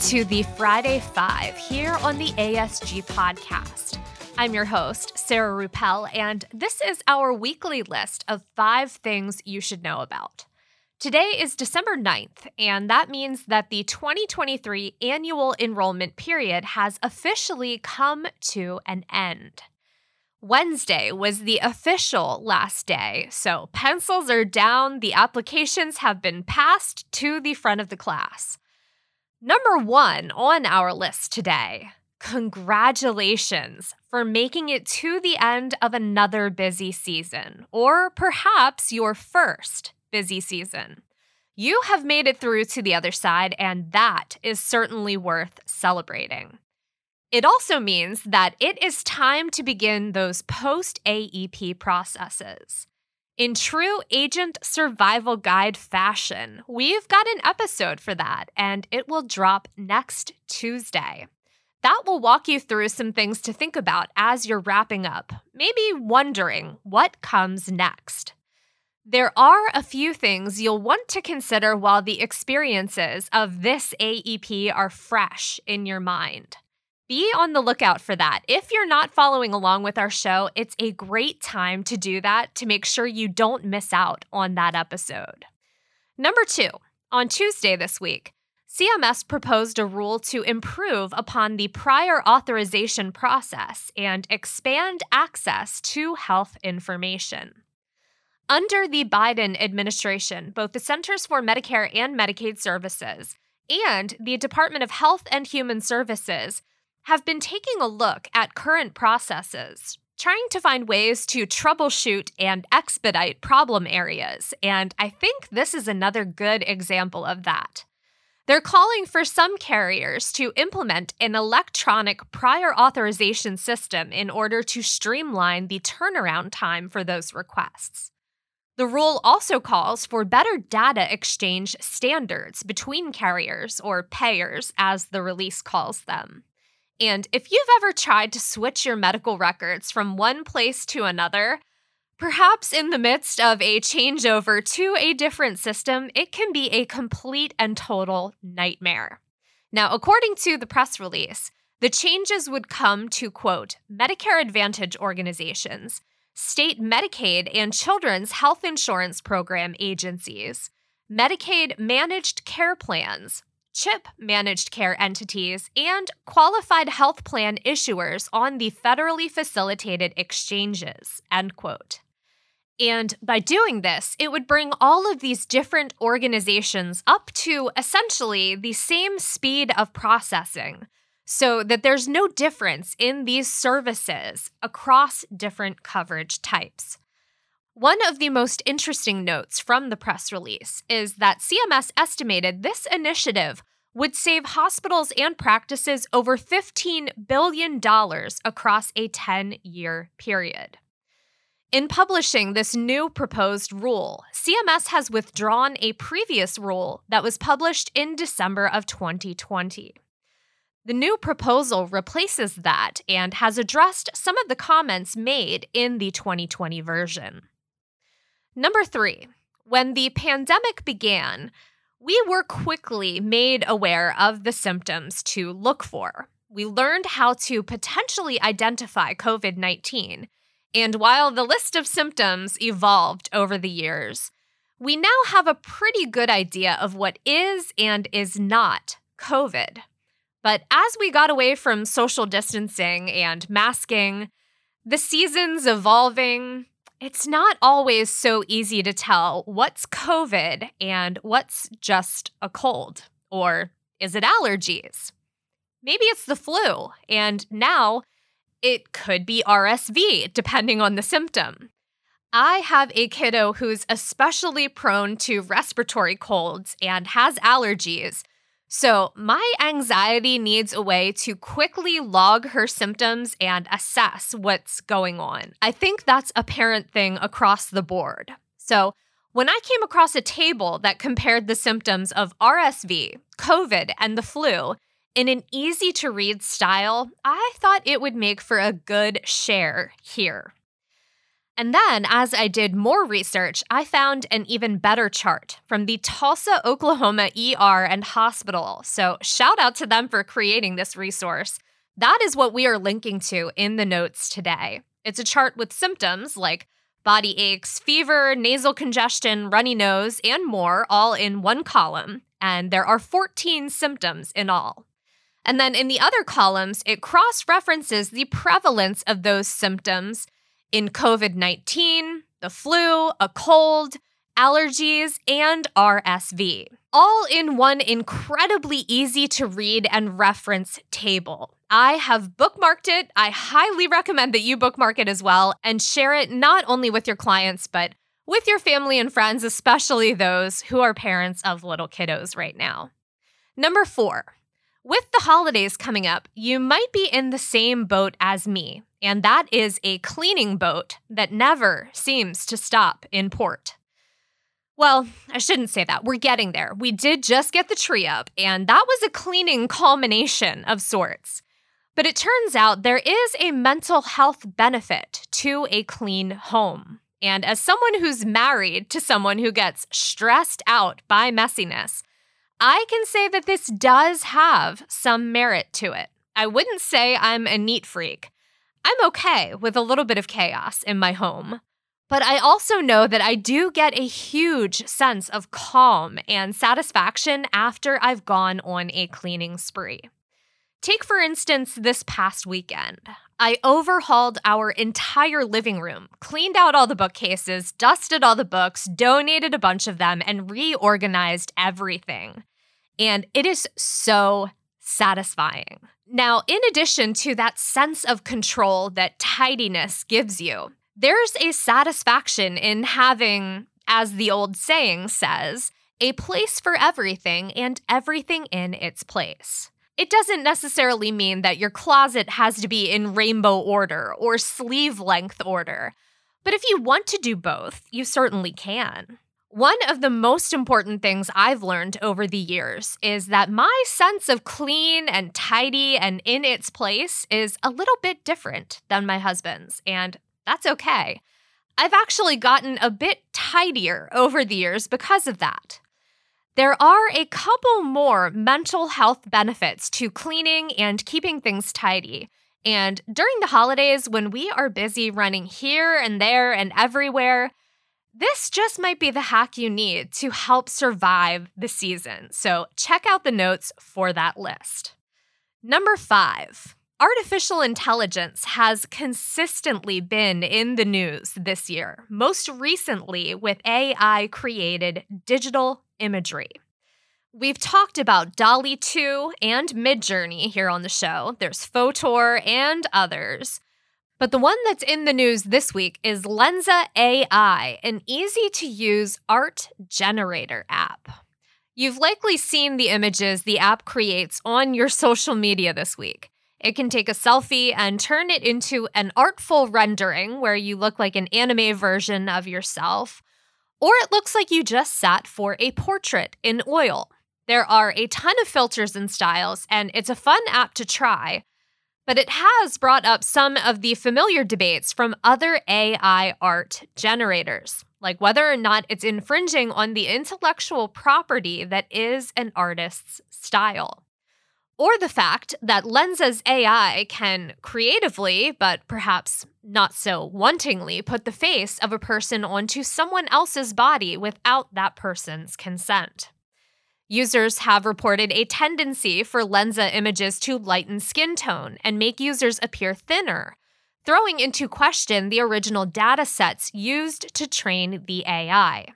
to the Friday Five here on the ASG podcast. I'm your host, Sarah Ruppel, and this is our weekly list of five things you should know about. Today is December 9th, and that means that the 2023 annual enrollment period has officially come to an end. Wednesday was the official last day, so pencils are down, the applications have been passed to the front of the class. Number one on our list today congratulations for making it to the end of another busy season, or perhaps your first busy season. You have made it through to the other side, and that is certainly worth celebrating. It also means that it is time to begin those post AEP processes. In true agent survival guide fashion, we've got an episode for that, and it will drop next Tuesday. That will walk you through some things to think about as you're wrapping up, maybe wondering what comes next. There are a few things you'll want to consider while the experiences of this AEP are fresh in your mind. Be on the lookout for that. If you're not following along with our show, it's a great time to do that to make sure you don't miss out on that episode. Number two, on Tuesday this week, CMS proposed a rule to improve upon the prior authorization process and expand access to health information. Under the Biden administration, both the Centers for Medicare and Medicaid Services and the Department of Health and Human Services have been taking a look at current processes, trying to find ways to troubleshoot and expedite problem areas, and I think this is another good example of that. They're calling for some carriers to implement an electronic prior authorization system in order to streamline the turnaround time for those requests. The rule also calls for better data exchange standards between carriers, or payers, as the release calls them. And if you've ever tried to switch your medical records from one place to another, perhaps in the midst of a changeover to a different system, it can be a complete and total nightmare. Now, according to the press release, the changes would come to quote, Medicare Advantage organizations, state Medicaid and children's health insurance program agencies, Medicaid managed care plans, CHIP managed care entities, and qualified health plan issuers on the federally facilitated exchanges. End quote. And by doing this, it would bring all of these different organizations up to essentially the same speed of processing so that there's no difference in these services across different coverage types. One of the most interesting notes from the press release is that CMS estimated this initiative would save hospitals and practices over $15 billion across a 10 year period. In publishing this new proposed rule, CMS has withdrawn a previous rule that was published in December of 2020. The new proposal replaces that and has addressed some of the comments made in the 2020 version. Number three, when the pandemic began, we were quickly made aware of the symptoms to look for. We learned how to potentially identify COVID 19. And while the list of symptoms evolved over the years, we now have a pretty good idea of what is and is not COVID. But as we got away from social distancing and masking, the seasons evolving, it's not always so easy to tell what's COVID and what's just a cold. Or is it allergies? Maybe it's the flu, and now it could be RSV, depending on the symptom. I have a kiddo who's especially prone to respiratory colds and has allergies, so, my anxiety needs a way to quickly log her symptoms and assess what's going on. I think that's a parent thing across the board. So, when I came across a table that compared the symptoms of RSV, COVID, and the flu in an easy to read style, I thought it would make for a good share here. And then, as I did more research, I found an even better chart from the Tulsa, Oklahoma ER and hospital. So, shout out to them for creating this resource. That is what we are linking to in the notes today. It's a chart with symptoms like body aches, fever, nasal congestion, runny nose, and more, all in one column. And there are 14 symptoms in all. And then in the other columns, it cross references the prevalence of those symptoms in COVID 19, the flu, a cold, allergies, and RSV, all in one incredibly easy to read and reference table. I have bookmarked it. I highly recommend that you bookmark it as well and share it not only with your clients, but with your family and friends, especially those who are parents of little kiddos right now. Number four, with the holidays coming up, you might be in the same boat as me, and that is a cleaning boat that never seems to stop in port. Well, I shouldn't say that. We're getting there. We did just get the tree up, and that was a cleaning culmination of sorts. But it turns out there is a mental health benefit to a clean home. And as someone who's married to someone who gets stressed out by messiness, I can say that this does have some merit to it. I wouldn't say I'm a neat freak. I'm okay with a little bit of chaos in my home. But I also know that I do get a huge sense of calm and satisfaction after I've gone on a cleaning spree. Take, for instance, this past weekend. I overhauled our entire living room, cleaned out all the bookcases, dusted all the books, donated a bunch of them, and reorganized everything. And it is so satisfying. Now, in addition to that sense of control that tidiness gives you, there's a satisfaction in having, as the old saying says, a place for everything and everything in its place. It doesn't necessarily mean that your closet has to be in rainbow order or sleeve length order. But if you want to do both, you certainly can. One of the most important things I've learned over the years is that my sense of clean and tidy and in its place is a little bit different than my husband's, and that's okay. I've actually gotten a bit tidier over the years because of that. There are a couple more mental health benefits to cleaning and keeping things tidy. And during the holidays, when we are busy running here and there and everywhere, this just might be the hack you need to help survive the season. So check out the notes for that list. Number five, Artificial intelligence has consistently been in the news this year, most recently with AI created digital imagery. We've talked about DALL-E 2 and Midjourney here on the show. There's Fotor and others. But the one that's in the news this week is Lensa AI, an easy to use art generator app. You've likely seen the images the app creates on your social media this week. It can take a selfie and turn it into an artful rendering where you look like an anime version of yourself, or it looks like you just sat for a portrait in oil. There are a ton of filters and styles, and it's a fun app to try. But it has brought up some of the familiar debates from other AI art generators, like whether or not it's infringing on the intellectual property that is an artist's style or the fact that Lensa's AI can creatively, but perhaps not so wantingly, put the face of a person onto someone else's body without that person's consent. Users have reported a tendency for Lensa images to lighten skin tone and make users appear thinner, throwing into question the original data sets used to train the AI.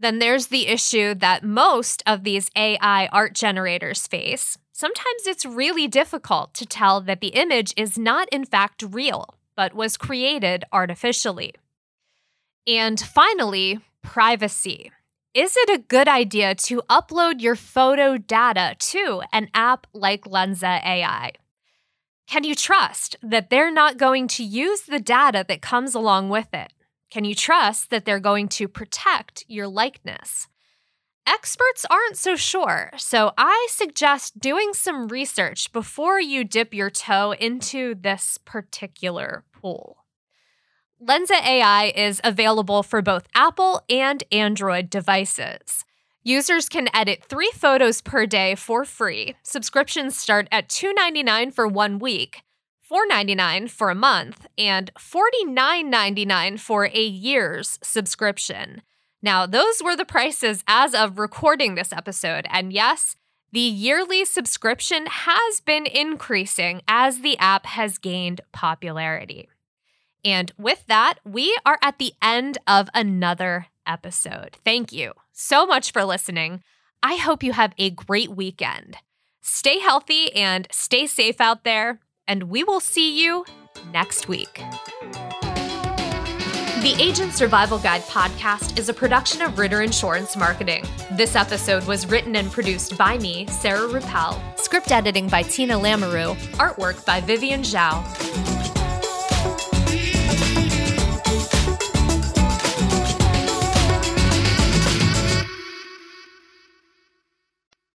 Then there's the issue that most of these AI art generators face. Sometimes it's really difficult to tell that the image is not in fact real, but was created artificially. And finally, privacy. Is it a good idea to upload your photo data to an app like Lensa AI? Can you trust that they're not going to use the data that comes along with it? Can you trust that they're going to protect your likeness? Experts aren't so sure, so I suggest doing some research before you dip your toe into this particular pool. Lensa AI is available for both Apple and Android devices. Users can edit three photos per day for free. Subscriptions start at $2.99 for one week, $4.99 for a month, and $49.99 for a year's subscription. Now, those were the prices as of recording this episode. And yes, the yearly subscription has been increasing as the app has gained popularity. And with that, we are at the end of another episode. Thank you so much for listening. I hope you have a great weekend. Stay healthy and stay safe out there, and we will see you next week. The Agent Survival Guide podcast is a production of Ritter Insurance Marketing. This episode was written and produced by me, Sarah Ruppel. Script editing by Tina Lamoureux. Artwork by Vivian Zhao.